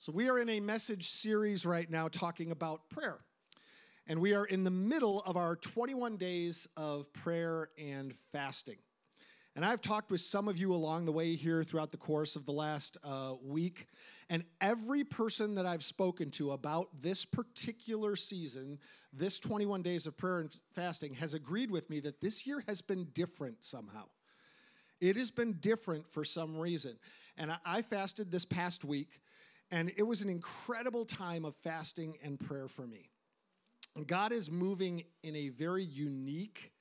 So, we are in a message series right now talking about prayer. And we are in the middle of our 21 days of prayer and fasting. And I've talked with some of you along the way here throughout the course of the last uh, week. And every person that I've spoken to about this particular season, this 21 days of prayer and fasting, has agreed with me that this year has been different somehow. It has been different for some reason. And I fasted this past week. And it was an incredible time of fasting and prayer for me. God is moving in a very unique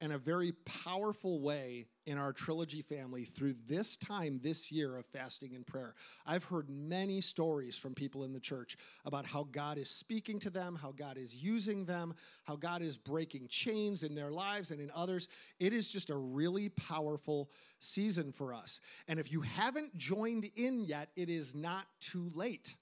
and a very powerful way in our trilogy family through this time this year of fasting and prayer. I've heard many stories from people in the church about how God is speaking to them, how God is using them, how God is breaking chains in their lives and in others. It is just a really powerful season for us. And if you haven't joined in yet, it is not too late.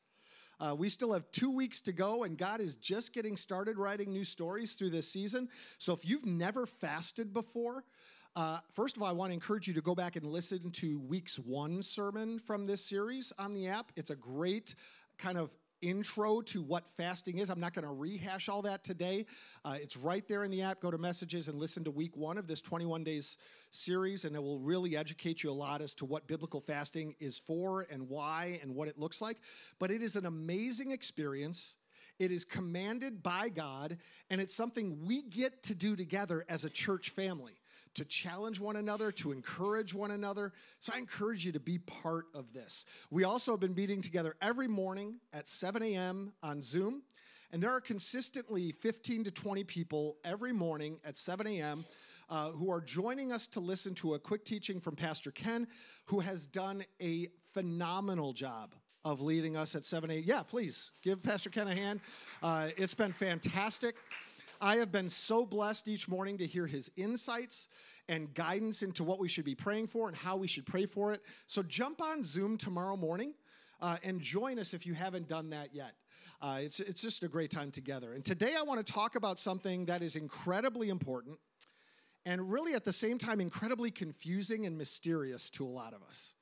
Uh, we still have two weeks to go, and God is just getting started writing new stories through this season. So if you've never fasted before, uh, first of all, I want to encourage you to go back and listen to week's one sermon from this series on the app. It's a great kind of intro to what fasting is. I'm not going to rehash all that today. Uh, it's right there in the app. Go to messages and listen to week one of this 21 days series, and it will really educate you a lot as to what biblical fasting is for and why and what it looks like. But it is an amazing experience. It is commanded by God, and it's something we get to do together as a church family to challenge one another, to encourage one another. So I encourage you to be part of this. We also have been meeting together every morning at 7 a.m. on Zoom. And there are consistently 15 to 20 people every morning at 7 a.m. Uh, who are joining us to listen to a quick teaching from Pastor Ken, who has done a phenomenal job of leading us at 7 a.m. Yeah, please give Pastor Ken a hand. Uh, it's been fantastic. I have been so blessed each morning to hear his insights and guidance into what we should be praying for and how we should pray for it. So jump on Zoom tomorrow morning uh, and join us if you haven't done that yet. Uh, it's, it's just a great time together. And today I want to talk about something that is incredibly important and really at the same time incredibly confusing and mysterious to a lot of us.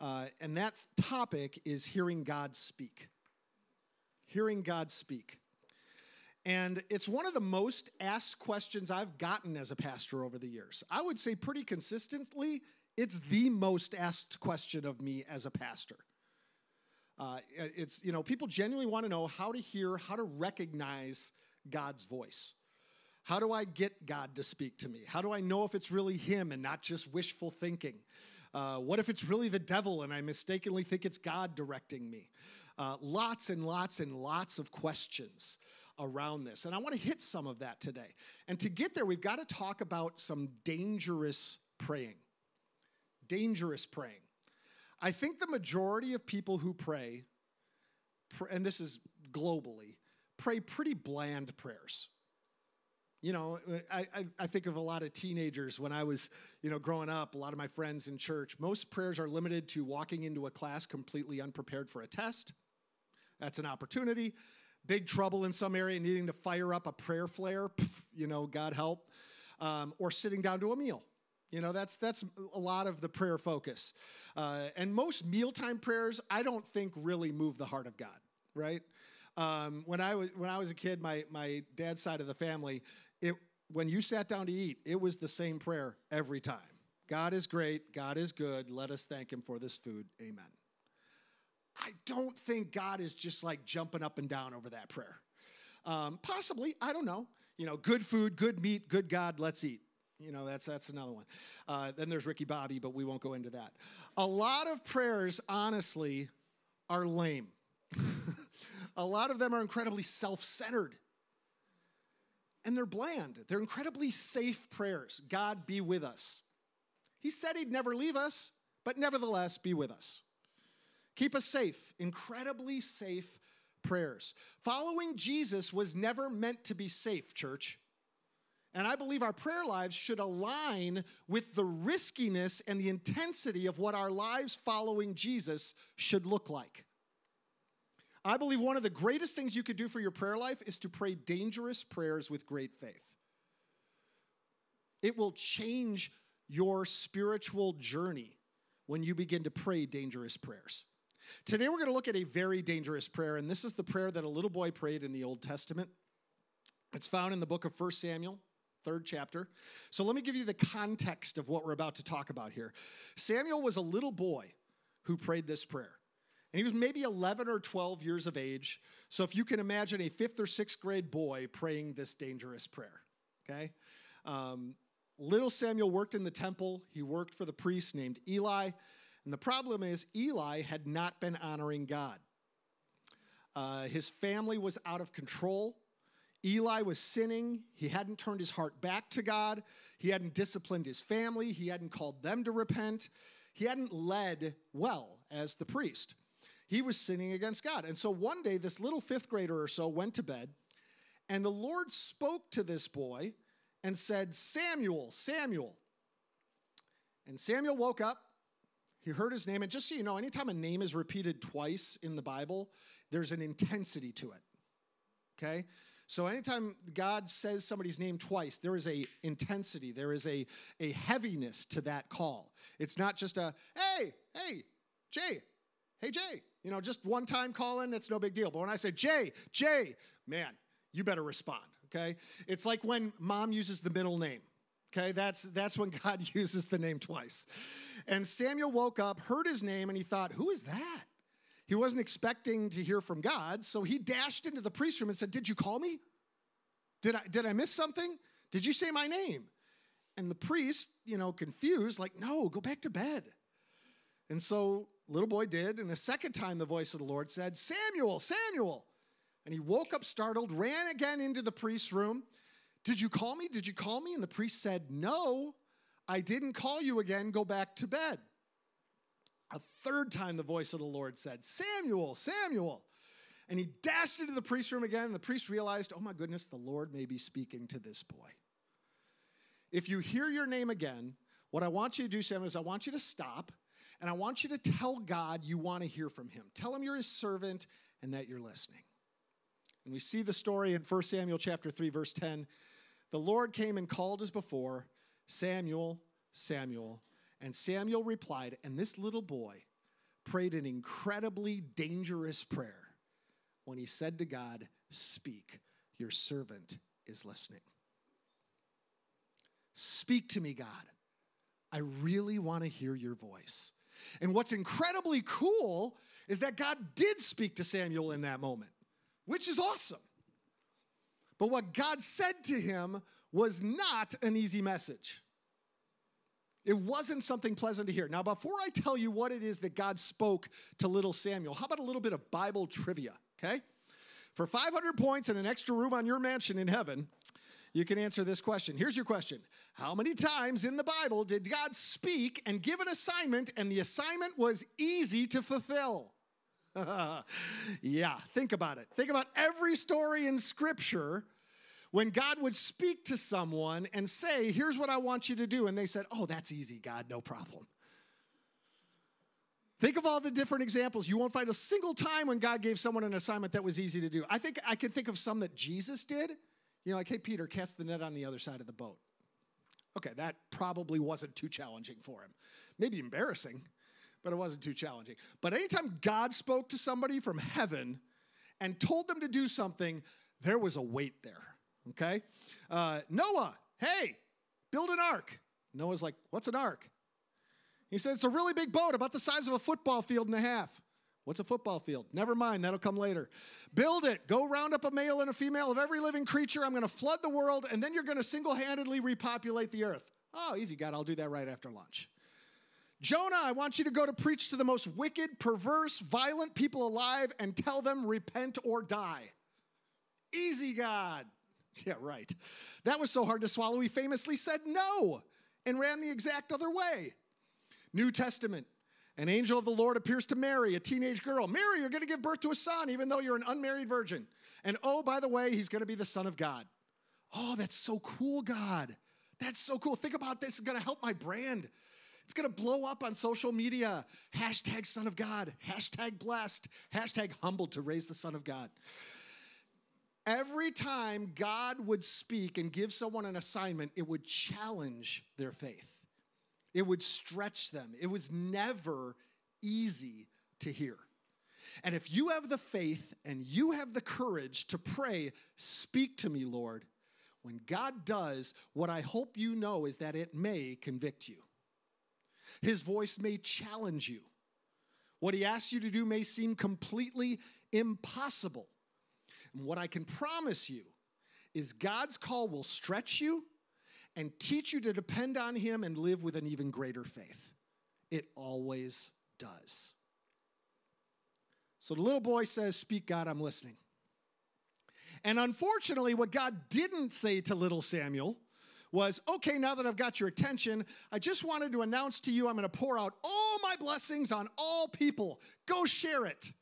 Uh, and that topic is hearing God speak. Hearing God speak. And it's one of the most asked questions I've gotten as a pastor over the years. I would say pretty consistently, it's the most asked question of me as a pastor. Uh, it's, you know, people genuinely want to know how to hear, how to recognize God's voice. How do I get God to speak to me? How do I know if it's really Him and not just wishful thinking? Uh, what if it's really the devil and I mistakenly think it's God directing me? Uh, lots and lots and lots of questions around this. And I want to hit some of that today. And to get there, we've got to talk about some dangerous praying. Dangerous praying. I think the majority of people who pray, and this is globally, pray pretty bland prayers. You know, I, I, think of a lot of teenagers when I was, you know, growing up, a lot of my friends in church. Most prayers are limited to walking into a class completely unprepared for a test. That's an opportunity big trouble in some area, needing to fire up a prayer flare, you know, God help, um, or sitting down to a meal. You know, that's that's a lot of the prayer focus. Uh, and most mealtime prayers, I don't think really move the heart of God, right? Um, when I was when I was a kid, my my dad's side of the family, it when you sat down to eat, it was the same prayer every time. God is great, God is good. Let us thank him for this food. Amen. I don't think God is just like jumping up and down over that prayer. Um, possibly, I don't know. You know, good food, good meat, good God, let's eat. You know, that's that's another one. Uh, then there's Ricky Bobby, but we won't go into that. A lot of prayers, honestly, are lame. a lot of them are incredibly self-centered. And they're bland. They're incredibly safe prayers. God be with us. He said he'd never leave us, but nevertheless be with us. Keep us safe, incredibly safe prayers. Following Jesus was never meant to be safe, church. And I believe our prayer lives should align with the riskiness and the intensity of what our lives following Jesus should look like. I believe one of the greatest things you could do for your prayer life is to pray dangerous prayers with great faith. It will change your spiritual journey when you begin to pray dangerous prayers. Today we're going to look at a very dangerous prayer, and this is the prayer that a little boy prayed in the Old Testament. It's found in the book of 1 Samuel, third chapter. So let me give you the context of what we're about to talk about here. Samuel was a little boy who prayed this prayer. And he was maybe 11 or 12 years of age. So if you can imagine a fifth or sixth grade boy praying this dangerous prayer, okay? Um, little Samuel worked in the temple. He worked for the priest named Eli. And the problem is, Eli had not been honoring God. Uh, his family was out of control. Eli was sinning. He hadn't turned his heart back to God. He hadn't disciplined his family. He hadn't called them to repent. He hadn't led well as the priest. He was sinning against God. And so one day, this little fifth grader or so went to bed, and the Lord spoke to this boy and said, Samuel, Samuel. And Samuel woke up. He heard his name. And just so you know, anytime a name is repeated twice in the Bible, there's an intensity to it. Okay? So anytime God says somebody's name twice, there is a intensity, there is a, a heaviness to that call. It's not just a, hey, hey, Jay, hey, Jay. You know, just one time calling, it's no big deal. But when I say, Jay, Jay, man, you better respond, okay? It's like when mom uses the middle name. Okay, that's that's when God uses the name twice. And Samuel woke up, heard his name, and he thought, Who is that? He wasn't expecting to hear from God, so he dashed into the priest room and said, Did you call me? Did I, did I miss something? Did you say my name? And the priest, you know, confused, like, No, go back to bed. And so little boy did, and a second time the voice of the Lord said, Samuel, Samuel. And he woke up startled, ran again into the priest's room. Did you call me? Did you call me? And the priest said, No, I didn't call you again. Go back to bed. A third time, the voice of the Lord said, Samuel, Samuel. And he dashed into the priest's room again. And the priest realized, oh my goodness, the Lord may be speaking to this boy. If you hear your name again, what I want you to do, Samuel, is I want you to stop and I want you to tell God you want to hear from him. Tell him you're his servant and that you're listening. And we see the story in 1 Samuel chapter 3, verse 10. The Lord came and called as before, Samuel, Samuel. And Samuel replied, and this little boy prayed an incredibly dangerous prayer when he said to God, Speak, your servant is listening. Speak to me, God. I really want to hear your voice. And what's incredibly cool is that God did speak to Samuel in that moment, which is awesome. But what God said to him was not an easy message. It wasn't something pleasant to hear. Now, before I tell you what it is that God spoke to little Samuel, how about a little bit of Bible trivia, okay? For 500 points and an extra room on your mansion in heaven, you can answer this question. Here's your question How many times in the Bible did God speak and give an assignment, and the assignment was easy to fulfill? yeah, think about it. Think about every story in Scripture when God would speak to someone and say, Here's what I want you to do. And they said, Oh, that's easy, God, no problem. Think of all the different examples. You won't find a single time when God gave someone an assignment that was easy to do. I think I can think of some that Jesus did. You know, like, hey, Peter, cast the net on the other side of the boat. Okay, that probably wasn't too challenging for him. Maybe embarrassing, but it wasn't too challenging. But anytime God spoke to somebody from heaven and told them to do something, there was a weight there okay? Uh, Noah, hey, build an ark. Noah's like, what's an ark? He said, it's a really big boat, about the size of a football field and a half. What's a football field? Never mind, that'll come later. Build it. Go round up a male and a female of every living creature. I'm going to flood the world, and then you're going to single handedly repopulate the earth. Oh, easy, God. I'll do that right after lunch. Jonah, I want you to go to preach to the most wicked, perverse, violent people alive and tell them, repent or die. Easy, God. Yeah, right. That was so hard to swallow, he famously said no and ran the exact other way. New Testament. An angel of the Lord appears to Mary, a teenage girl. Mary, you're going to give birth to a son, even though you're an unmarried virgin. And oh, by the way, he's going to be the Son of God. Oh, that's so cool, God. That's so cool. Think about this. It's going to help my brand. It's going to blow up on social media. Hashtag Son of God. Hashtag blessed. Hashtag humbled to raise the Son of God. Every time God would speak and give someone an assignment, it would challenge their faith. It would stretch them. It was never easy to hear. And if you have the faith and you have the courage to pray, Speak to me, Lord, when God does, what I hope you know is that it may convict you. His voice may challenge you. What he asks you to do may seem completely impossible. And what I can promise you is God's call will stretch you and teach you to depend on him and live with an even greater faith. It always does. So the little boy says, Speak, God, I'm listening. And unfortunately, what God didn't say to little Samuel was, Okay, now that I've got your attention, I just wanted to announce to you I'm going to pour out all my blessings on all people. Go share it.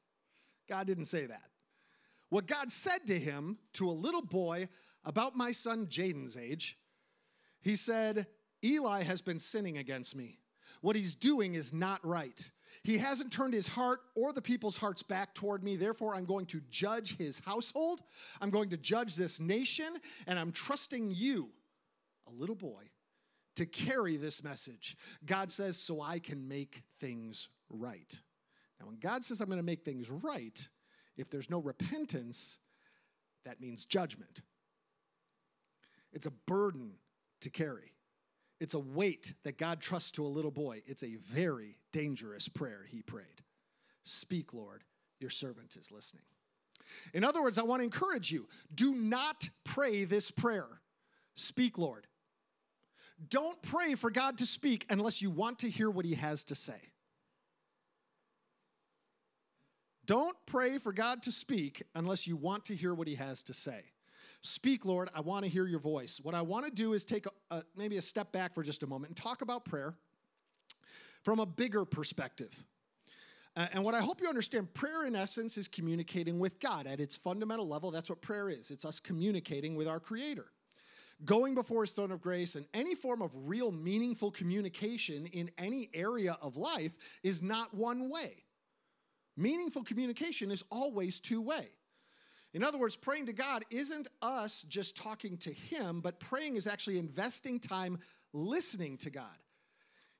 God didn't say that. What God said to him, to a little boy about my son Jaden's age, he said, Eli has been sinning against me. What he's doing is not right. He hasn't turned his heart or the people's hearts back toward me. Therefore, I'm going to judge his household. I'm going to judge this nation, and I'm trusting you, a little boy, to carry this message. God says, so I can make things right. Now, when God says, I'm going to make things right, if there's no repentance, that means judgment. It's a burden to carry. It's a weight that God trusts to a little boy. It's a very dangerous prayer he prayed. Speak, Lord, your servant is listening. In other words, I want to encourage you do not pray this prayer. Speak, Lord. Don't pray for God to speak unless you want to hear what he has to say. Don't pray for God to speak unless you want to hear what he has to say. Speak, Lord, I want to hear your voice. What I want to do is take a, a, maybe a step back for just a moment and talk about prayer from a bigger perspective. Uh, and what I hope you understand, prayer in essence is communicating with God. At its fundamental level, that's what prayer is it's us communicating with our Creator. Going before His throne of grace and any form of real meaningful communication in any area of life is not one way. Meaningful communication is always two way. In other words, praying to God isn't us just talking to Him, but praying is actually investing time listening to God.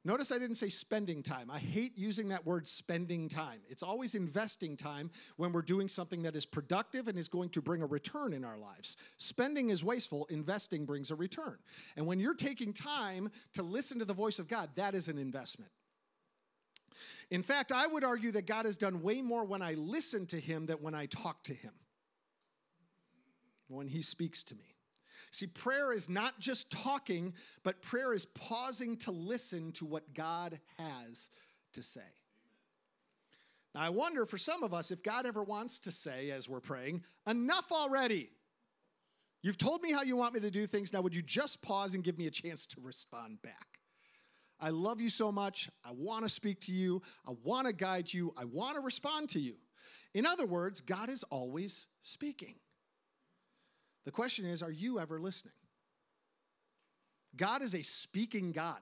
Notice I didn't say spending time. I hate using that word spending time. It's always investing time when we're doing something that is productive and is going to bring a return in our lives. Spending is wasteful, investing brings a return. And when you're taking time to listen to the voice of God, that is an investment. In fact, I would argue that God has done way more when I listen to Him than when I talk to Him when He speaks to me. See, prayer is not just talking, but prayer is pausing to listen to what God has to say. Now, I wonder for some of us if God ever wants to say, as we're praying, enough already. You've told me how you want me to do things. Now, would you just pause and give me a chance to respond back? I love you so much. I want to speak to you. I want to guide you. I want to respond to you. In other words, God is always speaking. The question is are you ever listening? God is a speaking God.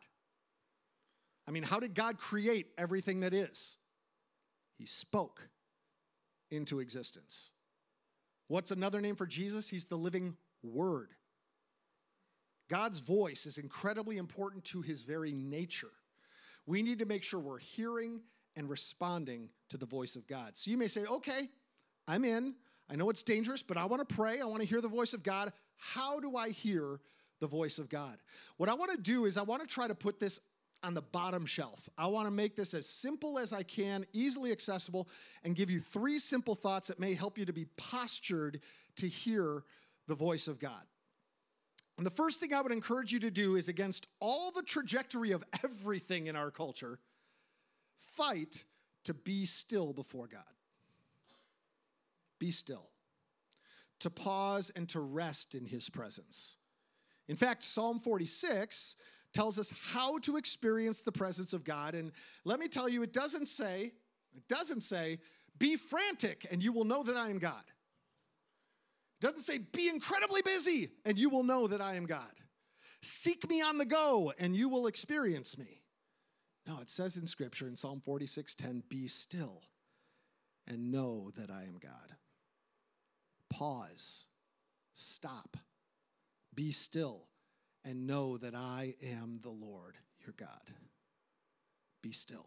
I mean, how did God create everything that is? He spoke into existence. What's another name for Jesus? He's the living Word. God's voice is incredibly important to his very nature. We need to make sure we're hearing and responding to the voice of God. So you may say, okay, I'm in. I know it's dangerous, but I want to pray. I want to hear the voice of God. How do I hear the voice of God? What I want to do is I want to try to put this on the bottom shelf. I want to make this as simple as I can, easily accessible, and give you three simple thoughts that may help you to be postured to hear the voice of God. And the first thing I would encourage you to do is against all the trajectory of everything in our culture, fight to be still before God be still, to pause and to rest in his presence. In fact, Psalm 46 tells us how to experience the presence of God. And let me tell you, it doesn't say, it doesn't say, be frantic and you will know that I am God. Doesn't say, be incredibly busy and you will know that I am God. Seek me on the go and you will experience me. No, it says in Scripture in Psalm 46 10, be still and know that I am God pause, stop, be still, and know that I am the Lord your God. Be still.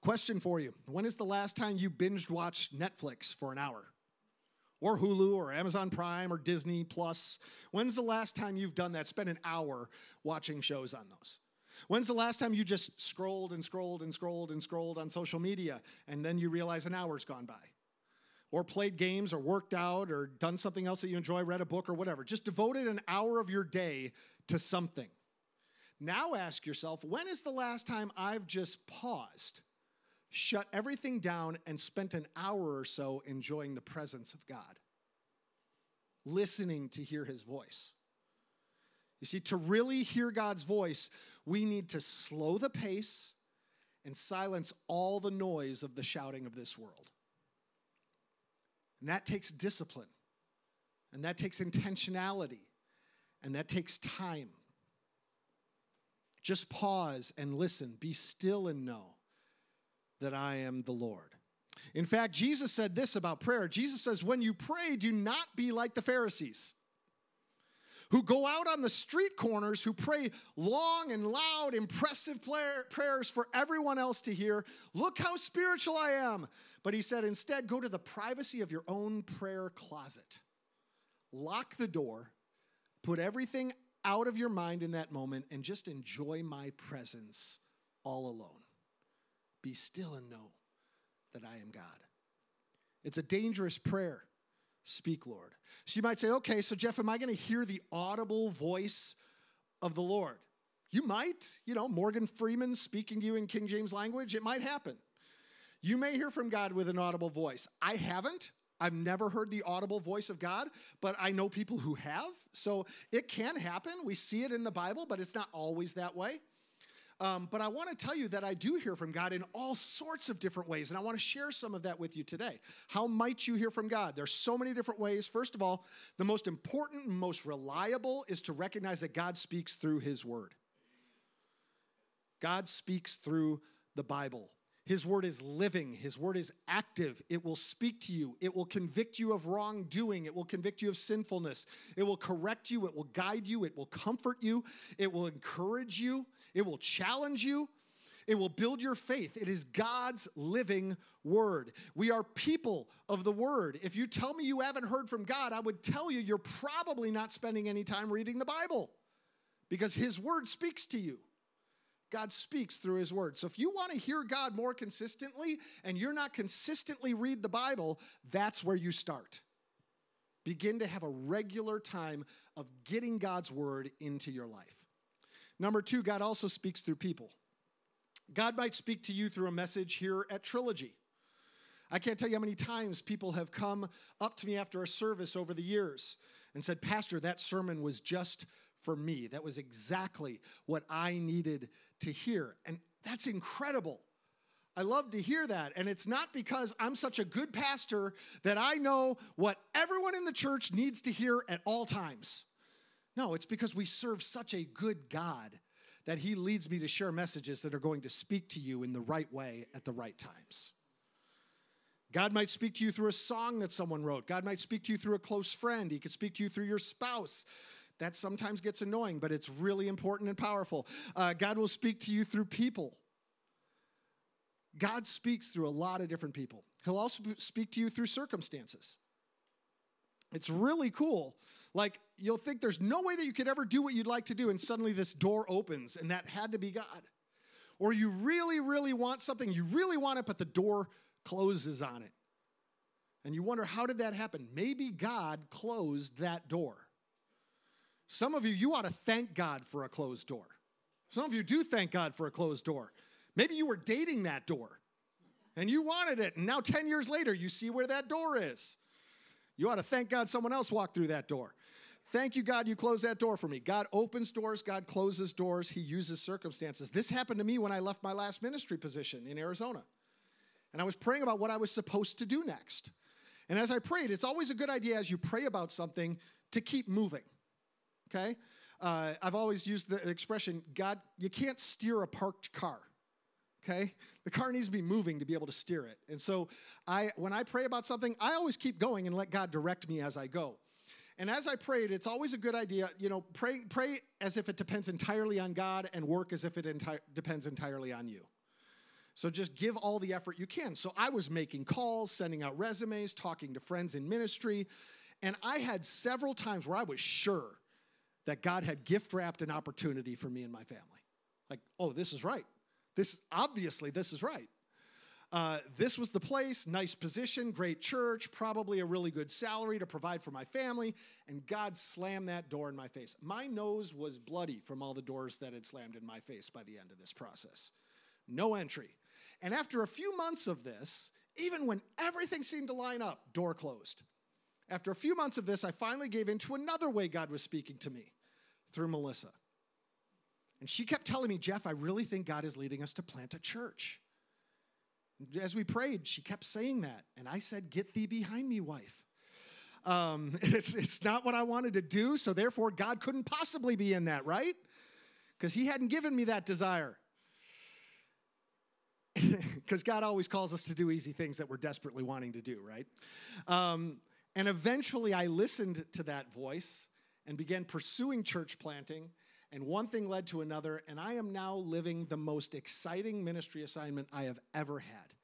Question for you When is the last time you binge watched Netflix for an hour? Or Hulu or Amazon Prime or Disney Plus? When's the last time you've done that? Spent an hour watching shows on those? When's the last time you just scrolled and scrolled and scrolled and scrolled on social media and then you realize an hour's gone by? Or played games or worked out or done something else that you enjoy, read a book or whatever. Just devoted an hour of your day to something. Now ask yourself when is the last time I've just paused, shut everything down, and spent an hour or so enjoying the presence of God? Listening to hear his voice. You see, to really hear God's voice, we need to slow the pace and silence all the noise of the shouting of this world. And that takes discipline, and that takes intentionality, and that takes time. Just pause and listen. Be still and know that I am the Lord. In fact, Jesus said this about prayer. Jesus says, When you pray, do not be like the Pharisees who go out on the street corners, who pray long and loud, impressive prayers for everyone else to hear. Look how spiritual I am. But he said, instead, go to the privacy of your own prayer closet. Lock the door, put everything out of your mind in that moment and just enjoy my presence all alone. Be still and know that I am God. It's a dangerous prayer. Speak, Lord. So you might say, okay, so Jeff, am I going to hear the audible voice of the Lord? You might, you know, Morgan Freeman speaking to you in King James language, it might happen. You may hear from God with an audible voice. I haven't. I've never heard the audible voice of God, but I know people who have. So it can happen. We see it in the Bible, but it's not always that way. Um, but I want to tell you that I do hear from God in all sorts of different ways, and I want to share some of that with you today. How might you hear from God? There's so many different ways. First of all, the most important most reliable is to recognize that God speaks through His Word. God speaks through the Bible. His word is living. His word is active. It will speak to you. It will convict you of wrongdoing. It will convict you of sinfulness. It will correct you. It will guide you. It will comfort you. It will encourage you. It will challenge you. It will build your faith. It is God's living word. We are people of the word. If you tell me you haven't heard from God, I would tell you you're probably not spending any time reading the Bible because His word speaks to you. God speaks through His Word. So if you want to hear God more consistently and you're not consistently read the Bible, that's where you start. Begin to have a regular time of getting God's Word into your life. Number two, God also speaks through people. God might speak to you through a message here at Trilogy. I can't tell you how many times people have come up to me after a service over the years and said, Pastor, that sermon was just for me. That was exactly what I needed to hear. And that's incredible. I love to hear that. And it's not because I'm such a good pastor that I know what everyone in the church needs to hear at all times. No, it's because we serve such a good God that He leads me to share messages that are going to speak to you in the right way at the right times. God might speak to you through a song that someone wrote. God might speak to you through a close friend. He could speak to you through your spouse. That sometimes gets annoying, but it's really important and powerful. Uh, God will speak to you through people. God speaks through a lot of different people. He'll also speak to you through circumstances. It's really cool. Like, you'll think there's no way that you could ever do what you'd like to do, and suddenly this door opens, and that had to be God. Or you really, really want something, you really want it, but the door closes on it. And you wonder, how did that happen? Maybe God closed that door. Some of you, you ought to thank God for a closed door. Some of you do thank God for a closed door. Maybe you were dating that door and you wanted it, and now 10 years later, you see where that door is. You ought to thank God someone else walked through that door. Thank you, God, you closed that door for me. God opens doors, God closes doors, He uses circumstances. This happened to me when I left my last ministry position in Arizona. And I was praying about what I was supposed to do next. And as I prayed, it's always a good idea as you pray about something to keep moving okay? Uh, I've always used the expression, God, you can't steer a parked car, okay? The car needs to be moving to be able to steer it. And so I, when I pray about something, I always keep going and let God direct me as I go. And as I prayed, it's always a good idea, you know, pray, pray as if it depends entirely on God and work as if it enti- depends entirely on you. So just give all the effort you can. So I was making calls, sending out resumes, talking to friends in ministry. And I had several times where I was sure that God had gift wrapped an opportunity for me and my family. Like, oh, this is right. This obviously this is right. Uh, this was the place, nice position, great church, probably a really good salary to provide for my family, and God slammed that door in my face. My nose was bloody from all the doors that had slammed in my face by the end of this process. No entry. And after a few months of this, even when everything seemed to line up, door closed. After a few months of this, I finally gave in to another way God was speaking to me through Melissa. And she kept telling me, Jeff, I really think God is leading us to plant a church. As we prayed, she kept saying that. And I said, Get thee behind me, wife. Um, it's, it's not what I wanted to do, so therefore God couldn't possibly be in that, right? Because He hadn't given me that desire. Because God always calls us to do easy things that we're desperately wanting to do, right? Um, and eventually I listened to that voice and began pursuing church planting and one thing led to another, and I am now living the most exciting ministry assignment I have ever had.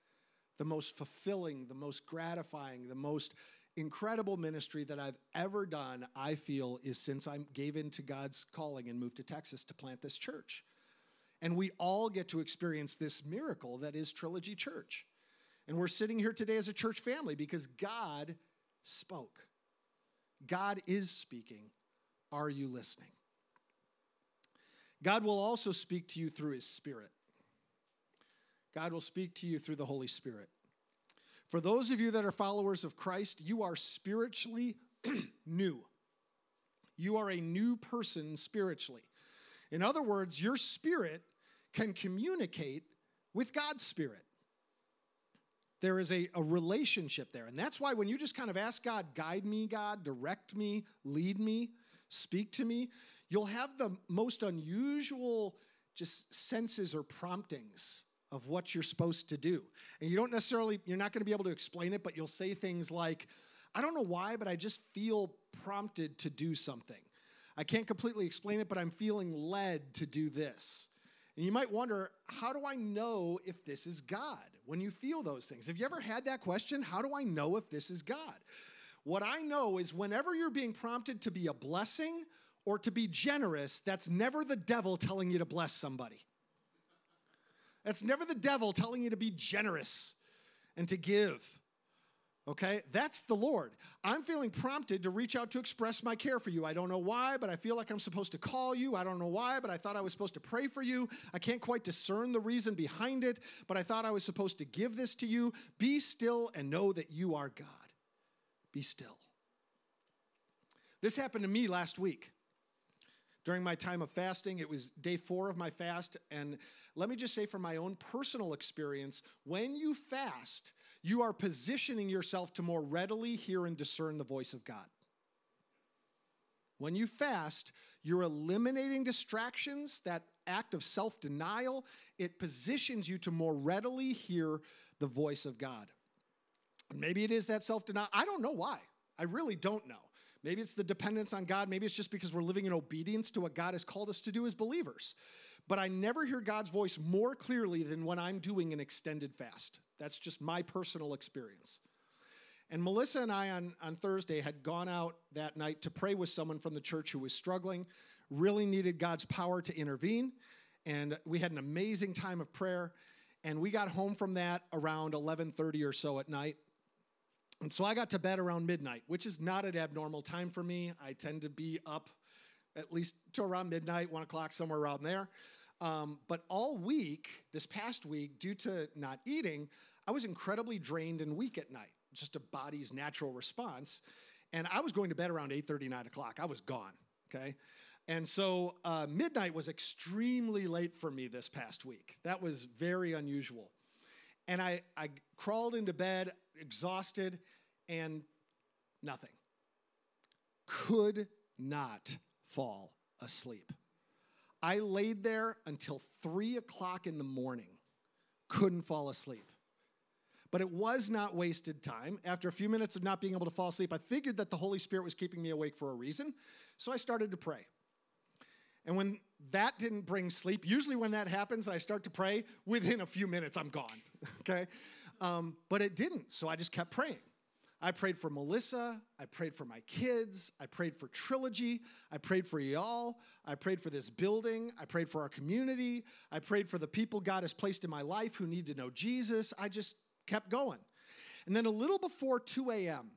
The most fulfilling, the most gratifying, the most incredible ministry that I've ever done, I feel, is since I gave in to God's calling and moved to Texas to plant this church. And we all get to experience this miracle that is Trilogy Church. And we're sitting here today as a church family because God spoke. God is speaking. Are you listening? God will also speak to you through His Spirit. God will speak to you through the Holy Spirit. For those of you that are followers of Christ, you are spiritually new. You are a new person spiritually. In other words, your spirit can communicate with God's spirit. There is a, a relationship there. And that's why when you just kind of ask God, guide me, God, direct me, lead me, speak to me, you'll have the most unusual just senses or promptings of what you're supposed to do. And you don't necessarily, you're not going to be able to explain it, but you'll say things like, I don't know why, but I just feel prompted to do something. I can't completely explain it, but I'm feeling led to do this. And you might wonder, how do I know if this is God when you feel those things? Have you ever had that question? How do I know if this is God? What I know is whenever you're being prompted to be a blessing or to be generous, that's never the devil telling you to bless somebody. That's never the devil telling you to be generous and to give. Okay? That's the Lord. I'm feeling prompted to reach out to express my care for you. I don't know why, but I feel like I'm supposed to call you. I don't know why, but I thought I was supposed to pray for you. I can't quite discern the reason behind it, but I thought I was supposed to give this to you. Be still and know that you are God. Be still. This happened to me last week during my time of fasting. It was day four of my fast. And let me just say, from my own personal experience, when you fast, you are positioning yourself to more readily hear and discern the voice of God. When you fast, you're eliminating distractions, that act of self denial. It positions you to more readily hear the voice of God. Maybe it is that self denial. I don't know why. I really don't know. Maybe it's the dependence on God. Maybe it's just because we're living in obedience to what God has called us to do as believers. But I never hear God's voice more clearly than when I'm doing an extended fast. That's just my personal experience. And Melissa and I on, on Thursday had gone out that night to pray with someone from the church who was struggling, really needed God's power to intervene. And we had an amazing time of prayer. And we got home from that around 11:30 or so at night. And so I got to bed around midnight, which is not an abnormal time for me. I tend to be up at least to around midnight, one o'clock, somewhere around there. Um, but all week, this past week, due to not eating, I was incredibly drained and weak at night, just a body's natural response. And I was going to bed around 8 9 o'clock. I was gone, okay? And so uh, midnight was extremely late for me this past week. That was very unusual. And I, I crawled into bed exhausted and nothing. Could not fall asleep. I laid there until three o'clock in the morning, couldn't fall asleep. But it was not wasted time. After a few minutes of not being able to fall asleep, I figured that the Holy Spirit was keeping me awake for a reason. So I started to pray. And when that didn't bring sleep, usually when that happens, I start to pray, within a few minutes, I'm gone. okay? Um, but it didn't, so I just kept praying. I prayed for Melissa. I prayed for my kids. I prayed for Trilogy. I prayed for y'all. I prayed for this building. I prayed for our community. I prayed for the people God has placed in my life who need to know Jesus. I just kept going. And then a little before 2 a.m.,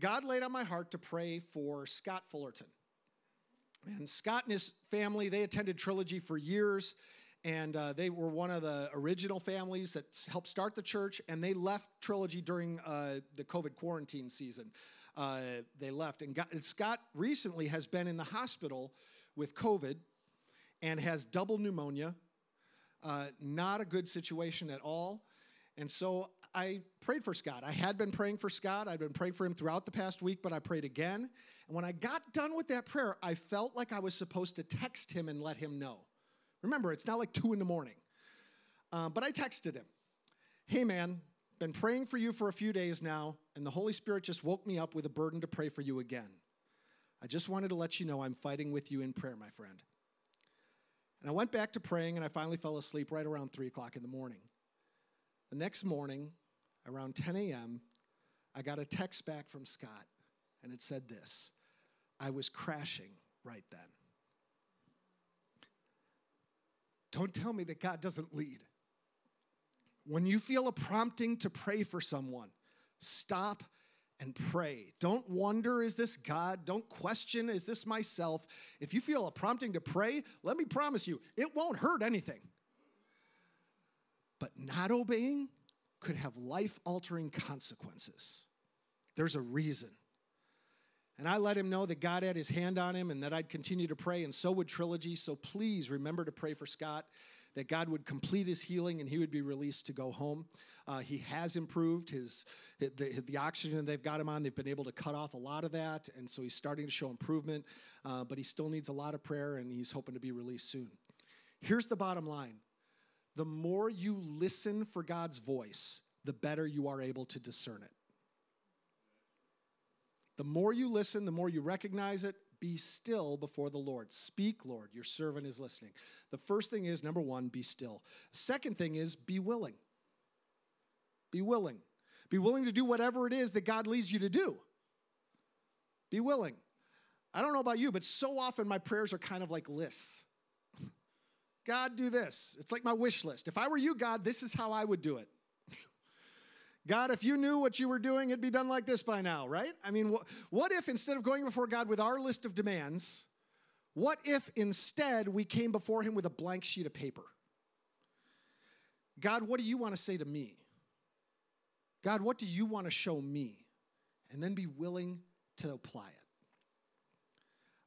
God laid on my heart to pray for Scott Fullerton. And Scott and his family, they attended Trilogy for years and uh, they were one of the original families that helped start the church and they left trilogy during uh, the covid quarantine season. Uh, they left and, got, and, scott recently has been in the hospital with covid and has double pneumonia. Uh, not a good situation at all. And so i prayed for scott. I had been praying for scott. I'd been praying for him throughout the past week but i prayed again. And when i got done with that prayer i felt like i was supposed to text him and let him know Remember, it's not like two in the morning. Uh, but I texted him, Hey, man, been praying for you for a few days now, and the Holy Spirit just woke me up with a burden to pray for you again. I just wanted to let you know I'm fighting with you in prayer, my friend. And I went back to praying, and I finally fell asleep right around 3 o'clock in the morning. The next morning, around 10 a.m., I got a text back from Scott, and it said this I was crashing right then. Don't tell me that God doesn't lead. When you feel a prompting to pray for someone, stop and pray. Don't wonder, is this God? Don't question, is this myself? If you feel a prompting to pray, let me promise you, it won't hurt anything. But not obeying could have life altering consequences. There's a reason. And I let him know that God had his hand on him and that I'd continue to pray, and so would Trilogy. So please remember to pray for Scott, that God would complete his healing and he would be released to go home. Uh, he has improved his the, the, oxygen they've got him on. They've been able to cut off a lot of that, and so he's starting to show improvement. Uh, but he still needs a lot of prayer, and he's hoping to be released soon. Here's the bottom line: the more you listen for God's voice, the better you are able to discern it. The more you listen, the more you recognize it. Be still before the Lord. Speak, Lord, your servant is listening. The first thing is number one, be still. Second thing is be willing. Be willing. Be willing to do whatever it is that God leads you to do. Be willing. I don't know about you, but so often my prayers are kind of like lists. God, do this. It's like my wish list. If I were you, God, this is how I would do it. God, if you knew what you were doing, it'd be done like this by now, right? I mean, wh- what if instead of going before God with our list of demands, what if instead we came before Him with a blank sheet of paper? God, what do you want to say to me? God, what do you want to show me? And then be willing to apply it.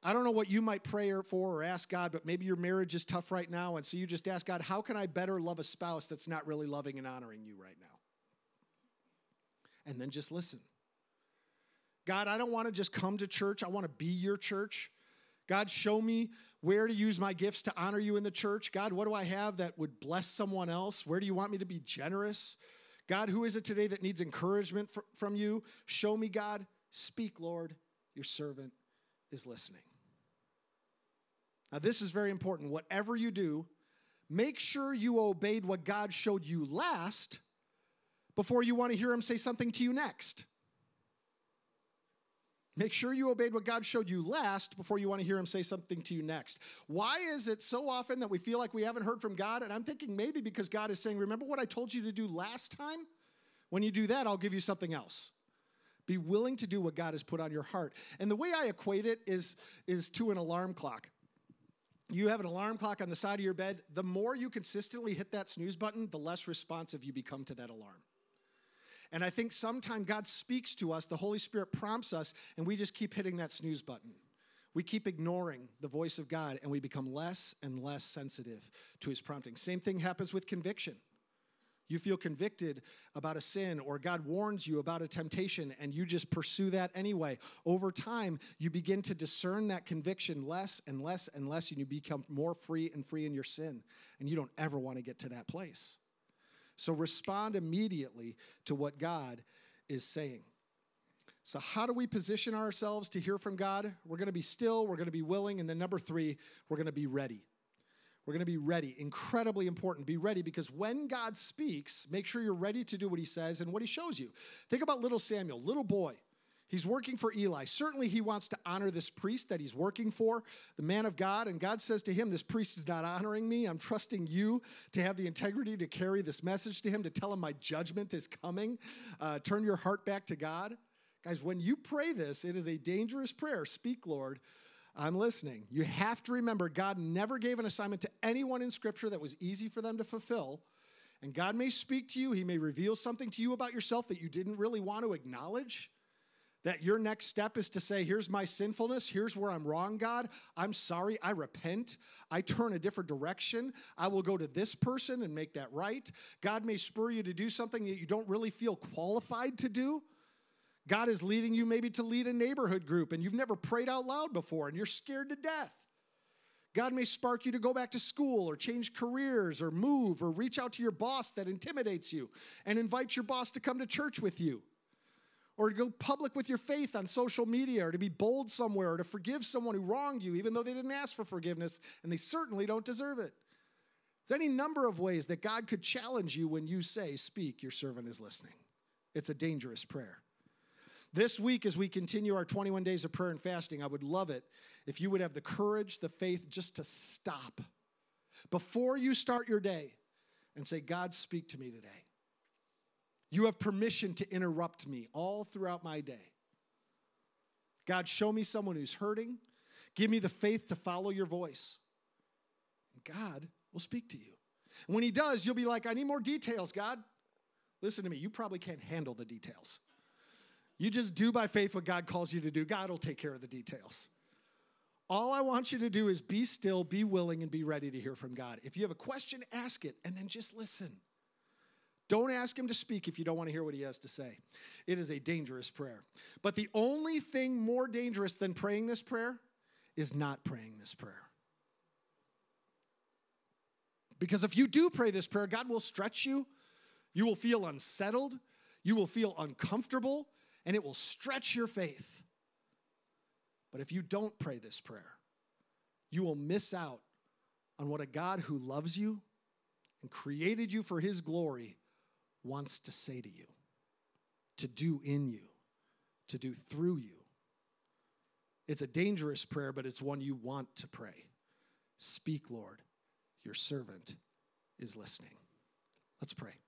I don't know what you might pray for or ask God, but maybe your marriage is tough right now. And so you just ask God, how can I better love a spouse that's not really loving and honoring you right now? And then just listen. God, I don't want to just come to church, I want to be your church. God, show me where to use my gifts to honor you in the church. God, what do I have that would bless someone else? Where do you want me to be generous? God, who is it today that needs encouragement from you? Show me, God. Speak, Lord. Your servant is listening. Now, this is very important. Whatever you do, make sure you obeyed what God showed you last before you want to hear him say something to you next. Make sure you obeyed what God showed you last before you want to hear him say something to you next. Why is it so often that we feel like we haven't heard from God? And I'm thinking maybe because God is saying, Remember what I told you to do last time? When you do that, I'll give you something else. Be willing to do what God has put on your heart. And the way I equate it is, is to an alarm clock. You have an alarm clock on the side of your bed. The more you consistently hit that snooze button, the less responsive you become to that alarm. And I think sometimes God speaks to us, the Holy Spirit prompts us, and we just keep hitting that snooze button. We keep ignoring the voice of God and we become less and less sensitive to his prompting. Same thing happens with conviction. You feel convicted about a sin, or God warns you about a temptation, and you just pursue that anyway. Over time, you begin to discern that conviction less and less and less, and you become more free and free in your sin. And you don't ever want to get to that place. So respond immediately to what God is saying. So, how do we position ourselves to hear from God? We're going to be still, we're going to be willing, and then number three, we're going to be ready. We're going to be ready. Incredibly important. Be ready because when God speaks, make sure you're ready to do what he says and what he shows you. Think about little Samuel, little boy. He's working for Eli. Certainly, he wants to honor this priest that he's working for, the man of God. And God says to him, This priest is not honoring me. I'm trusting you to have the integrity to carry this message to him, to tell him my judgment is coming. Uh, turn your heart back to God. Guys, when you pray this, it is a dangerous prayer. Speak, Lord. I'm listening. You have to remember God never gave an assignment to anyone in Scripture that was easy for them to fulfill. And God may speak to you, He may reveal something to you about yourself that you didn't really want to acknowledge. That your next step is to say, Here's my sinfulness. Here's where I'm wrong, God. I'm sorry. I repent. I turn a different direction. I will go to this person and make that right. God may spur you to do something that you don't really feel qualified to do. God is leading you maybe to lead a neighborhood group and you've never prayed out loud before and you're scared to death. God may spark you to go back to school or change careers or move or reach out to your boss that intimidates you and invite your boss to come to church with you or to go public with your faith on social media or to be bold somewhere or to forgive someone who wronged you even though they didn't ask for forgiveness and they certainly don't deserve it. There's any number of ways that God could challenge you when you say, Speak, your servant is listening. It's a dangerous prayer. This week, as we continue our 21 days of prayer and fasting, I would love it if you would have the courage, the faith just to stop before you start your day and say, God, speak to me today. You have permission to interrupt me all throughout my day. God, show me someone who's hurting. Give me the faith to follow your voice. God will speak to you. And when He does, you'll be like, I need more details, God. Listen to me, you probably can't handle the details. You just do by faith what God calls you to do. God will take care of the details. All I want you to do is be still, be willing, and be ready to hear from God. If you have a question, ask it, and then just listen. Don't ask him to speak if you don't want to hear what he has to say. It is a dangerous prayer. But the only thing more dangerous than praying this prayer is not praying this prayer. Because if you do pray this prayer, God will stretch you. You will feel unsettled. You will feel uncomfortable and it will stretch your faith. But if you don't pray this prayer, you will miss out on what a God who loves you and created you for his glory wants to say to you, to do in you, to do through you. It's a dangerous prayer, but it's one you want to pray. Speak, Lord, your servant is listening. Let's pray.